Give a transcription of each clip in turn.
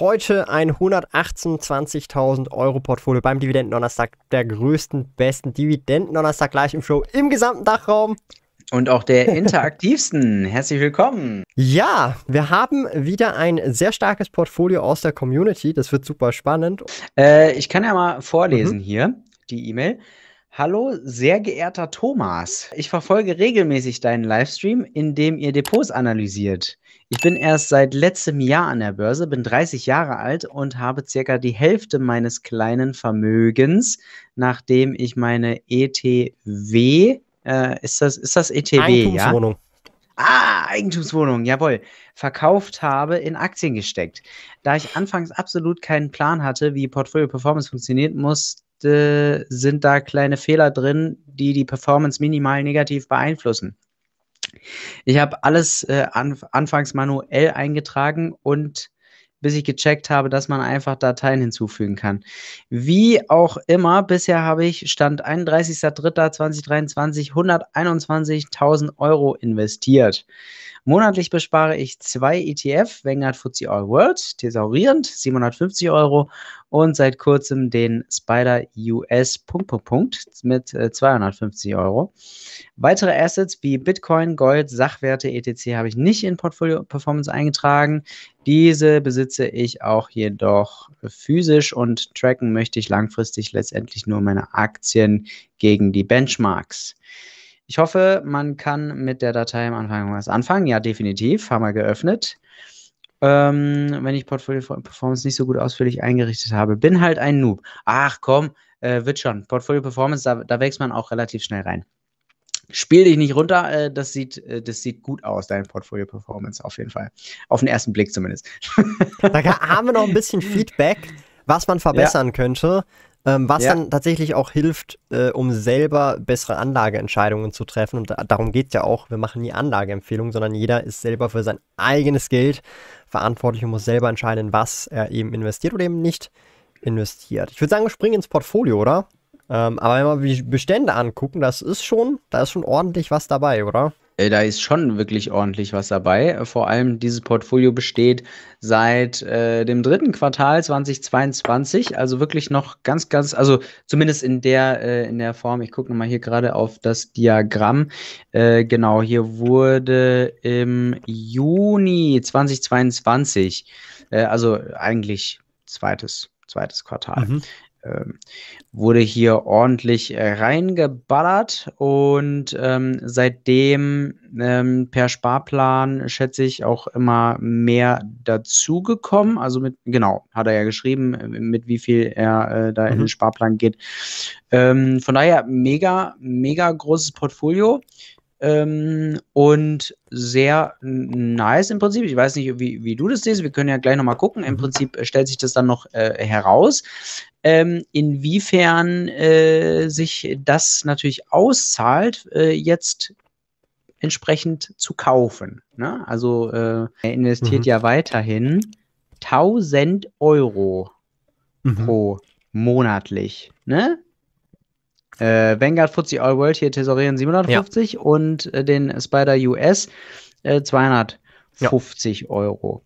heute ein 128.000 Euro Portfolio beim Dividendendonnerstag, der größten, besten Dividendendonnerstag gleich im Show im gesamten Dachraum. Und auch der interaktivsten. Herzlich willkommen. Ja, wir haben wieder ein sehr starkes Portfolio aus der Community. Das wird super spannend. Äh, ich kann ja mal vorlesen mhm. hier die E-Mail. Hallo, sehr geehrter Thomas. Ich verfolge regelmäßig deinen Livestream, in dem ihr Depots analysiert. Ich bin erst seit letztem Jahr an der Börse, bin 30 Jahre alt und habe circa die Hälfte meines kleinen Vermögens, nachdem ich meine ETW, äh, ist das, ist das ETW, Eigentumswohnung. ja? Ah, Eigentumswohnung, jawohl. Verkauft habe, in Aktien gesteckt. Da ich anfangs absolut keinen Plan hatte, wie Portfolio Performance funktioniert, musste, sind da kleine Fehler drin, die die Performance minimal negativ beeinflussen. Ich habe alles äh, an, anfangs manuell eingetragen und bis ich gecheckt habe, dass man einfach Dateien hinzufügen kann. Wie auch immer, bisher habe ich Stand 31.03.2023 121.000 Euro investiert. Monatlich bespare ich zwei ETF, Vanguard FTSE All World, thesaurierend, 750 Euro und seit kurzem den Spider US mit äh, 250 Euro. Weitere Assets wie Bitcoin, Gold, Sachwerte, etc. habe ich nicht in Portfolio Performance eingetragen. Diese besitze ich auch jedoch physisch und tracken möchte ich langfristig letztendlich nur meine Aktien gegen die Benchmarks. Ich hoffe, man kann mit der Datei am Anfang was anfangen. Ja, definitiv. Haben wir geöffnet. Ähm, wenn ich Portfolio Performance nicht so gut ausführlich eingerichtet habe. Bin halt ein Noob. Ach komm, äh, wird schon. Portfolio Performance, da, da wächst man auch relativ schnell rein. Spiel dich nicht runter, äh, das, sieht, äh, das sieht gut aus, deine Portfolio Performance auf jeden Fall. Auf den ersten Blick zumindest. da haben wir noch ein bisschen Feedback, was man verbessern ja. könnte. Ähm, was ja. dann tatsächlich auch hilft, äh, um selber bessere Anlageentscheidungen zu treffen. Und da, darum geht es ja auch. Wir machen nie Anlageempfehlungen, sondern jeder ist selber für sein eigenes Geld verantwortlich und muss selber entscheiden, was er eben investiert oder eben nicht investiert. Ich würde sagen, wir springen ins Portfolio, oder? Ähm, aber wenn wir die Bestände angucken, das ist schon, da ist schon ordentlich was dabei, oder? Äh, da ist schon wirklich ordentlich was dabei. Vor allem dieses Portfolio besteht seit äh, dem dritten Quartal 2022, also wirklich noch ganz, ganz, also zumindest in der, äh, in der Form, ich gucke nochmal hier gerade auf das Diagramm. Äh, genau, hier wurde im Juni 2022, äh, also eigentlich zweites, zweites Quartal. Mhm wurde hier ordentlich äh, reingeballert und ähm, seitdem ähm, per Sparplan schätze ich auch immer mehr dazugekommen. Also mit, genau, hat er ja geschrieben, mit wie viel er äh, da mhm. in den Sparplan geht. Ähm, von daher mega, mega großes Portfolio. Ähm, und sehr nice im Prinzip. Ich weiß nicht, wie, wie du das siehst. Wir können ja gleich nochmal gucken. Im mhm. Prinzip stellt sich das dann noch äh, heraus ähm, inwiefern äh, sich das natürlich auszahlt, äh, jetzt entsprechend zu kaufen. Ne? Also äh, er investiert mhm. ja weiterhin 1000 Euro mhm. pro monatlich. Ne? Äh, Vanguard FTSE All World hier tesorieren 750 ja. und äh, den Spider US äh, 250 ja. Euro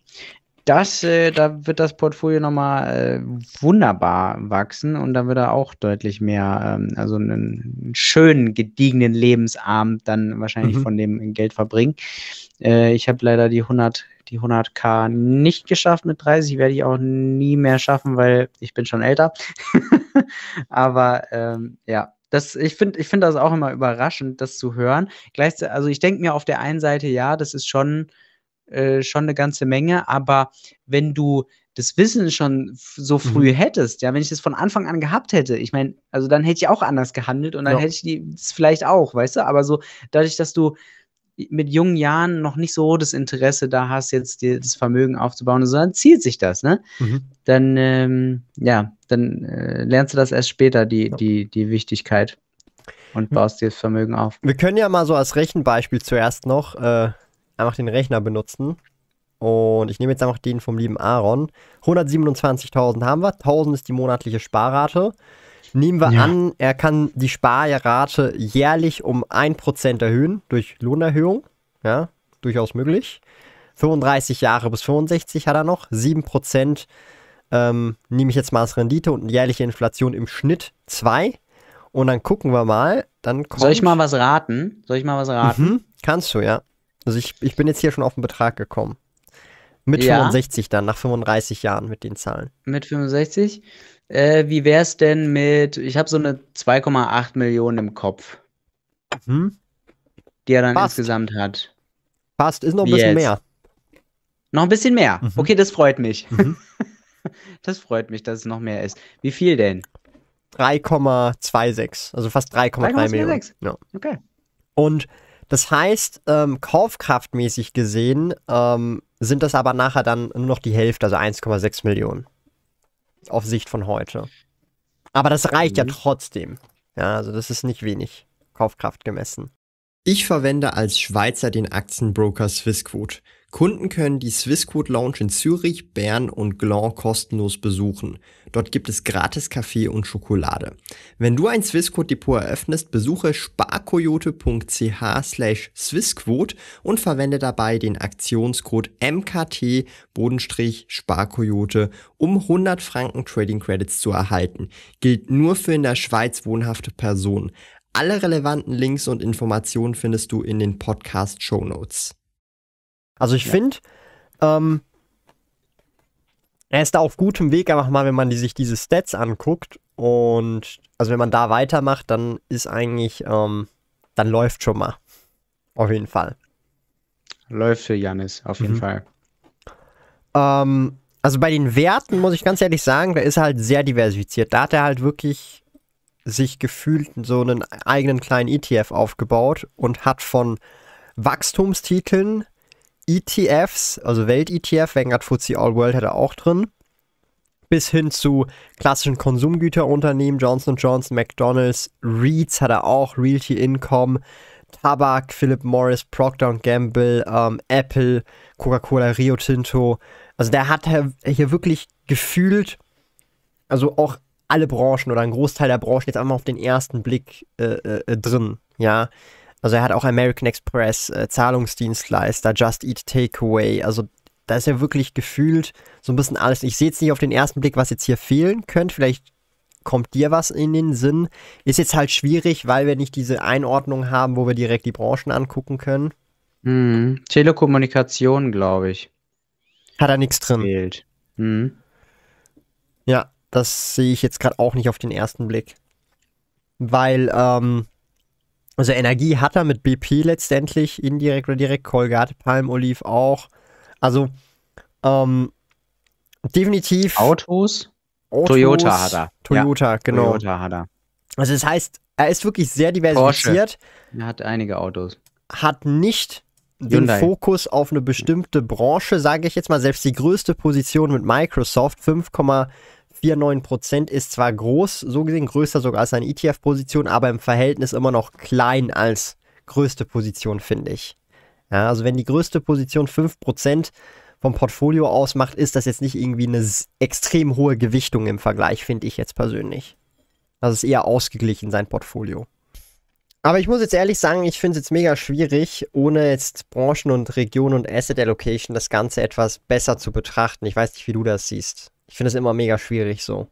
das, äh, da wird das Portfolio nochmal äh, wunderbar wachsen und da wird er auch deutlich mehr, ähm, also einen, einen, schönen, gediegenen Lebensabend dann wahrscheinlich mhm. von dem Geld verbringen. Äh, ich habe leider die 100, die 100k nicht geschafft mit 30, werde ich auch nie mehr schaffen, weil ich bin schon älter. Aber ähm, ja, das, ich finde ich find das auch immer überraschend, das zu hören. Gleichzeitig, also ich denke mir auf der einen Seite, ja, das ist schon äh, schon eine ganze Menge, aber wenn du das Wissen schon so früh mhm. hättest, ja, wenn ich das von Anfang an gehabt hätte, ich meine, also dann hätte ich auch anders gehandelt und dann ja. hätte ich das vielleicht auch, weißt du, aber so dadurch, dass du mit jungen Jahren noch nicht so das Interesse da hast, jetzt dir das Vermögen aufzubauen, sondern zielt sich das, ne? Mhm. Dann, ähm, ja, dann äh, lernst du das erst später, die, die, die Wichtigkeit und baust dir das Vermögen auf. Wir können ja mal so als Rechenbeispiel zuerst noch äh, einfach den Rechner benutzen. Und ich nehme jetzt einfach den vom lieben Aaron. 127.000 haben wir, 1000 ist die monatliche Sparrate. Nehmen wir ja. an, er kann die Sparrate jährlich um 1% erhöhen durch Lohnerhöhung. Ja, durchaus möglich. 35 Jahre bis 65 hat er noch. 7% ähm, nehme ich jetzt mal als Rendite und jährliche Inflation im Schnitt 2. Und dann gucken wir mal. Dann Soll ich mal was raten? Soll ich mal was raten? Mhm, kannst du, ja. Also ich, ich bin jetzt hier schon auf den Betrag gekommen. Mit ja. 65 dann, nach 35 Jahren mit den Zahlen. Mit 65? Äh, wie es denn mit, ich habe so eine 2,8 Millionen im Kopf. Mhm. Die er dann Passt. insgesamt hat. Passt, ist noch ein wie bisschen jetzt? mehr. Noch ein bisschen mehr. Mhm. Okay, das freut mich. Mhm. das freut mich, dass es noch mehr ist. Wie viel denn? 3,26, also fast 3,3 Millionen. Ja. Okay. Und das heißt, ähm, kaufkraftmäßig gesehen ähm, sind das aber nachher dann nur noch die Hälfte, also 1,6 Millionen auf Sicht von heute. Aber das reicht mhm. ja trotzdem. Ja, also das ist nicht wenig Kaufkraft gemessen. Ich verwende als Schweizer den Aktienbroker Swissquote. Kunden können die Swissquote Lounge in Zürich, Bern und Gland kostenlos besuchen. Dort gibt es gratis Kaffee und Schokolade. Wenn du ein Swissquote Depot eröffnest, besuche sparkoyote.ch slash Swissquote und verwende dabei den Aktionscode MKT Sparkoyote, um 100 Franken Trading Credits zu erhalten. Gilt nur für in der Schweiz wohnhafte Personen. Alle relevanten Links und Informationen findest du in den Podcast Show Notes. Also ich ja. finde, ähm, er ist da auf gutem Weg, einfach mal, wenn man die, sich diese Stats anguckt. Und also wenn man da weitermacht, dann ist eigentlich, ähm, dann läuft schon mal. Auf jeden Fall. Läuft für Janis, auf jeden mhm. Fall. Ähm, also bei den Werten muss ich ganz ehrlich sagen, da ist er halt sehr diversifiziert. Da hat er halt wirklich sich gefühlt so einen eigenen kleinen ETF aufgebaut und hat von Wachstumstiteln ETFs, also Welt-ETF, Vanguard FTSE All World hat er auch drin, bis hin zu klassischen Konsumgüterunternehmen, Johnson Johnson, McDonalds, REITs hat er auch, Realty Income, Tabak, Philip Morris, Procter Gamble, ähm, Apple, Coca-Cola, Rio Tinto. Also der hat hier wirklich gefühlt, also auch alle Branchen oder ein Großteil der Branchen jetzt einmal auf den ersten Blick äh, äh, drin, ja. Also er hat auch American Express, äh, Zahlungsdienstleister, Just Eat Takeaway. Also da ist ja wirklich gefühlt so ein bisschen alles. Ich sehe jetzt nicht auf den ersten Blick, was jetzt hier fehlen könnte. Vielleicht kommt dir was in den Sinn. Ist jetzt halt schwierig, weil wir nicht diese Einordnung haben, wo wir direkt die Branchen angucken können. Hm. Telekommunikation, glaube ich. Hat er nichts drin. Fehlt. Hm. Ja, das sehe ich jetzt gerade auch nicht auf den ersten Blick. Weil, ähm, also Energie hat er mit BP letztendlich, indirekt oder direkt, Colgate, Palmolive auch. Also, ähm, definitiv. Autos? Autos Toyota hat er. Toyota, ja, genau. Toyota hat er. Also das heißt, er ist wirklich sehr diversifiziert. Porsche. Er hat einige Autos. Hat nicht den Fokus auf eine bestimmte Branche, sage ich jetzt mal, selbst die größte Position mit Microsoft, 5,4 4,9% ist zwar groß, so gesehen größer sogar als eine ETF-Position, aber im Verhältnis immer noch klein als größte Position, finde ich. Ja, also wenn die größte Position 5% vom Portfolio ausmacht, ist das jetzt nicht irgendwie eine extrem hohe Gewichtung im Vergleich, finde ich jetzt persönlich. Das ist eher ausgeglichen, sein Portfolio. Aber ich muss jetzt ehrlich sagen, ich finde es jetzt mega schwierig, ohne jetzt Branchen und Regionen und Asset Allocation das Ganze etwas besser zu betrachten. Ich weiß nicht, wie du das siehst. Ich finde es immer mega schwierig so.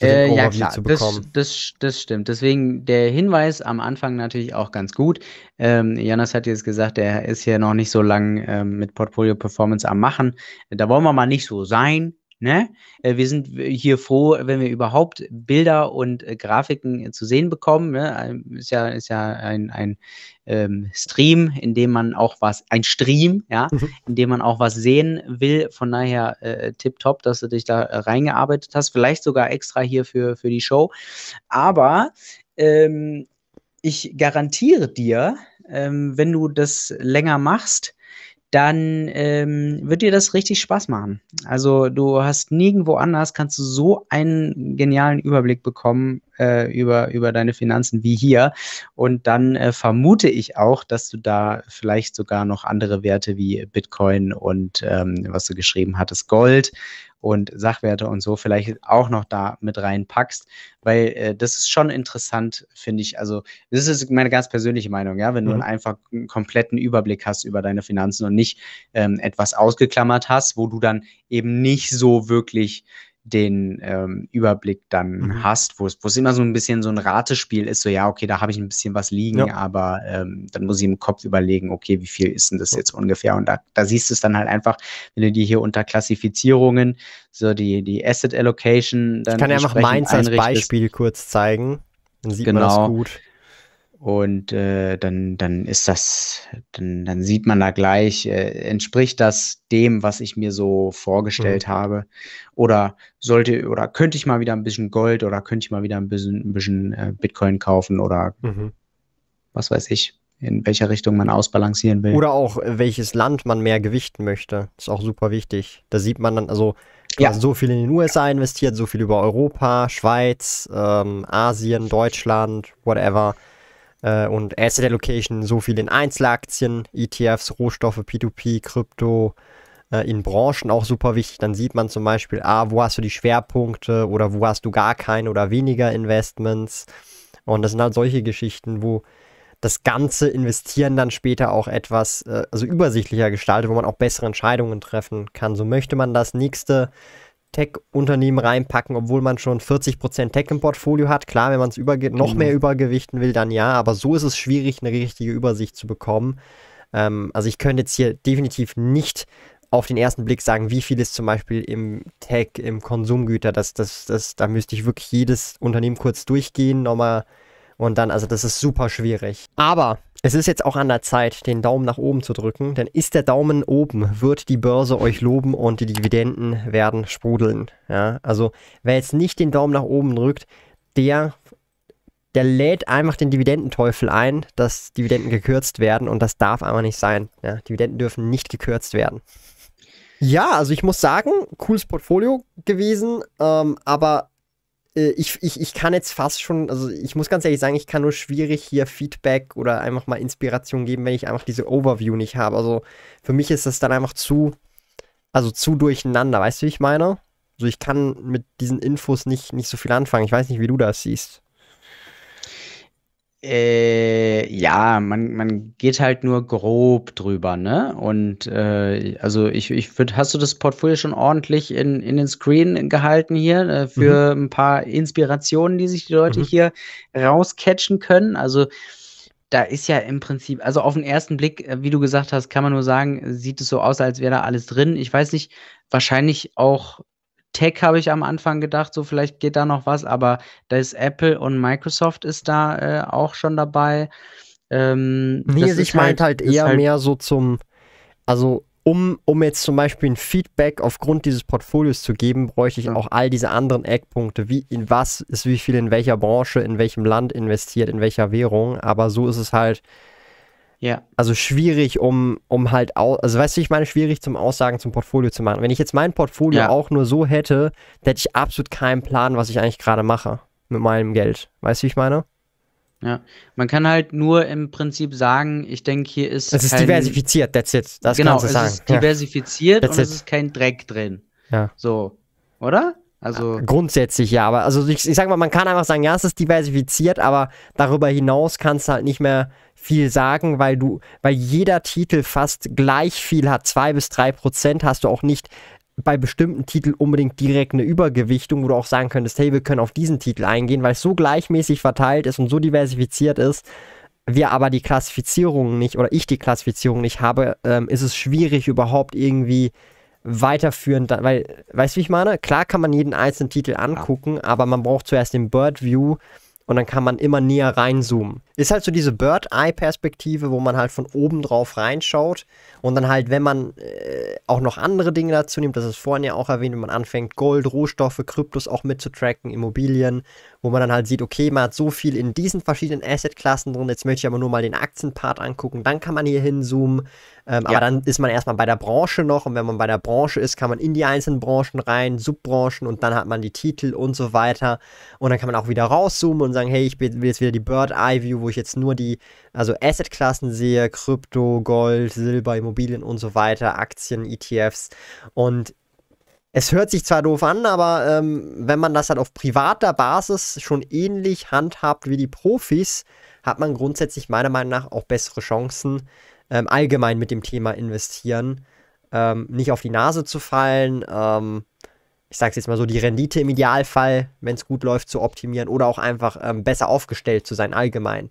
Äh, ja, klar, das, das, das, stimmt. Deswegen der Hinweis am Anfang natürlich auch ganz gut. Ähm, Jonas hat jetzt gesagt, er ist ja noch nicht so lange ähm, mit Portfolio Performance am Machen. Da wollen wir mal nicht so sein. Ne? Äh, wir sind hier froh, wenn wir überhaupt Bilder und äh, Grafiken zu sehen bekommen. Ne? Ähm, ist ja, ist ja ein, ein ähm, Stream, in dem man auch was, ein Stream, ja, mhm. in dem man auch was sehen will. Von daher äh, tipptopp, dass du dich da äh, reingearbeitet hast. Vielleicht sogar extra hier für, für die Show. Aber ähm, ich garantiere dir, ähm, wenn du das länger machst, dann ähm, wird dir das richtig Spaß machen. Also du hast nirgendwo anders, kannst du so einen genialen Überblick bekommen äh, über, über deine Finanzen wie hier. Und dann äh, vermute ich auch, dass du da vielleicht sogar noch andere Werte wie Bitcoin und ähm, was du geschrieben hattest, Gold und Sachwerte und so vielleicht auch noch da mit reinpackst, weil äh, das ist schon interessant, finde ich. Also, das ist meine ganz persönliche Meinung, ja, wenn mhm. du einfach einen kompletten Überblick hast über deine Finanzen und nicht ähm, etwas ausgeklammert hast, wo du dann eben nicht so wirklich den ähm, Überblick dann mhm. hast, wo es immer so ein bisschen so ein Ratespiel ist, so ja, okay, da habe ich ein bisschen was liegen, ja. aber ähm, dann muss ich im Kopf überlegen, okay, wie viel ist denn das jetzt ungefähr? Und da, da siehst du es dann halt einfach, wenn du dir hier unter Klassifizierungen, so die, die Asset Allocation dann. Ich kann ja einfach meins als Beispiel kurz zeigen. Dann sieht genau. man das genau. gut. Und äh, dann, dann ist das, dann, dann sieht man da gleich, äh, entspricht das dem, was ich mir so vorgestellt mhm. habe? Oder sollte, oder könnte ich mal wieder ein bisschen Gold oder könnte ich mal wieder ein bisschen, ein bisschen äh, Bitcoin kaufen oder mhm. was weiß ich, in welcher Richtung man ausbalancieren will. Oder auch, welches Land man mehr gewichten möchte. Ist auch super wichtig. Da sieht man dann, also ja. so viel in den USA investiert, so viel über Europa, Schweiz, ähm, Asien, Deutschland, whatever äh, und Asset Allocation so viel in Einzelaktien, ETFs, Rohstoffe, P2P, Krypto, äh, in Branchen auch super wichtig. Dann sieht man zum Beispiel, ah, wo hast du die Schwerpunkte oder wo hast du gar keine oder weniger Investments. Und das sind halt solche Geschichten, wo das ganze Investieren dann später auch etwas, äh, also übersichtlicher gestaltet, wo man auch bessere Entscheidungen treffen kann. So möchte man das nächste Tech-Unternehmen reinpacken, obwohl man schon 40% Tech im Portfolio hat. Klar, wenn man es noch mhm. mehr übergewichten will, dann ja, aber so ist es schwierig, eine richtige Übersicht zu bekommen. Ähm, also ich könnte jetzt hier definitiv nicht auf den ersten Blick sagen, wie viel ist zum Beispiel im Tech, im Konsumgüter. Das, das, das, da müsste ich wirklich jedes Unternehmen kurz durchgehen, nochmal und dann, also das ist super schwierig. Aber es ist jetzt auch an der Zeit, den Daumen nach oben zu drücken, denn ist der Daumen oben, wird die Börse euch loben und die Dividenden werden sprudeln. Ja, also wer jetzt nicht den Daumen nach oben drückt, der, der lädt einfach den Dividendenteufel ein, dass Dividenden gekürzt werden und das darf einfach nicht sein. Ja, Dividenden dürfen nicht gekürzt werden. Ja, also ich muss sagen, cooles Portfolio gewesen, ähm, aber ich, ich, ich kann jetzt fast schon, also ich muss ganz ehrlich sagen, ich kann nur schwierig hier Feedback oder einfach mal Inspiration geben, wenn ich einfach diese Overview nicht habe. Also für mich ist das dann einfach zu, also zu durcheinander, weißt du, wie ich meine? Also ich kann mit diesen Infos nicht, nicht so viel anfangen. Ich weiß nicht, wie du das siehst. Äh, ja, man, man geht halt nur grob drüber, ne? Und äh, also ich, ich würde, hast du das Portfolio schon ordentlich in, in den Screen gehalten hier äh, für mhm. ein paar Inspirationen, die sich die Leute mhm. hier rauscatchen können? Also da ist ja im Prinzip, also auf den ersten Blick, äh, wie du gesagt hast, kann man nur sagen, sieht es so aus, als wäre da alles drin. Ich weiß nicht, wahrscheinlich auch Tech habe ich am Anfang gedacht, so vielleicht geht da noch was, aber da ist Apple und Microsoft ist da äh, auch schon dabei. Ähm, nee, ich meinte halt, halt eher halt mehr so zum, also um, um jetzt zum Beispiel ein Feedback aufgrund dieses Portfolios zu geben, bräuchte ich ja. auch all diese anderen Eckpunkte, wie in was ist wie viel in welcher Branche, in welchem Land investiert, in welcher Währung, aber so ist es halt, ja. Also schwierig, um, um halt, au also weißt du, ich meine, schwierig zum Aussagen zum Portfolio zu machen. Wenn ich jetzt mein Portfolio ja. auch nur so hätte, dann hätte ich absolut keinen Plan, was ich eigentlich gerade mache mit meinem Geld. Weißt du, wie ich meine? Ja, man kann halt nur im Prinzip sagen, ich denke, hier ist. Es ist diversifiziert, that's it. Das genau, kannst du sagen. Es ist diversifiziert ja. und es ist kein Dreck drin. Ja. So, oder? Also grundsätzlich ja, aber also ich, ich sag mal, man kann einfach sagen, ja, es ist diversifiziert, aber darüber hinaus kannst du halt nicht mehr viel sagen, weil du, weil jeder Titel fast gleich viel hat, zwei bis drei Prozent, hast du auch nicht bei bestimmten Titeln unbedingt direkt eine Übergewichtung, wo du auch sagen könntest, hey, wir können auf diesen Titel eingehen, weil es so gleichmäßig verteilt ist und so diversifiziert ist, wir aber die Klassifizierung nicht oder ich die Klassifizierung nicht habe, ähm, ist es schwierig überhaupt irgendwie weiterführend, weil, weißt du, wie ich meine? Klar kann man jeden einzelnen Titel angucken, ja. aber man braucht zuerst den Bird View und dann kann man immer näher reinzoomen. Ist halt so diese Bird-Eye-Perspektive, wo man halt von oben drauf reinschaut und dann halt, wenn man äh, auch noch andere Dinge dazu nimmt, das ist vorhin ja auch erwähnt, wenn man anfängt, Gold, Rohstoffe, Kryptos auch mitzutracken, Immobilien, wo man dann halt sieht, okay, man hat so viel in diesen verschiedenen Asset-Klassen drin, jetzt möchte ich aber nur mal den Aktienpart angucken, dann kann man hier hinzoomen, ähm, ja. aber dann ist man erstmal bei der Branche noch. Und wenn man bei der Branche ist, kann man in die einzelnen Branchen rein, Subbranchen und dann hat man die Titel und so weiter. Und dann kann man auch wieder rauszoomen und sagen, hey, ich will jetzt wieder die Bird-Eye-View, wo ich jetzt nur die, also Asset-Klassen sehe, Krypto, Gold, Silber, Immobilien und so weiter, Aktien, ETFs. Und es hört sich zwar doof an, aber ähm, wenn man das halt auf privater Basis schon ähnlich handhabt wie die Profis, hat man grundsätzlich meiner Meinung nach auch bessere Chancen, ähm, allgemein mit dem Thema investieren. Ähm, nicht auf die Nase zu fallen, ähm, ich sage es jetzt mal so, die Rendite im Idealfall, wenn es gut läuft, zu optimieren oder auch einfach ähm, besser aufgestellt zu sein allgemein.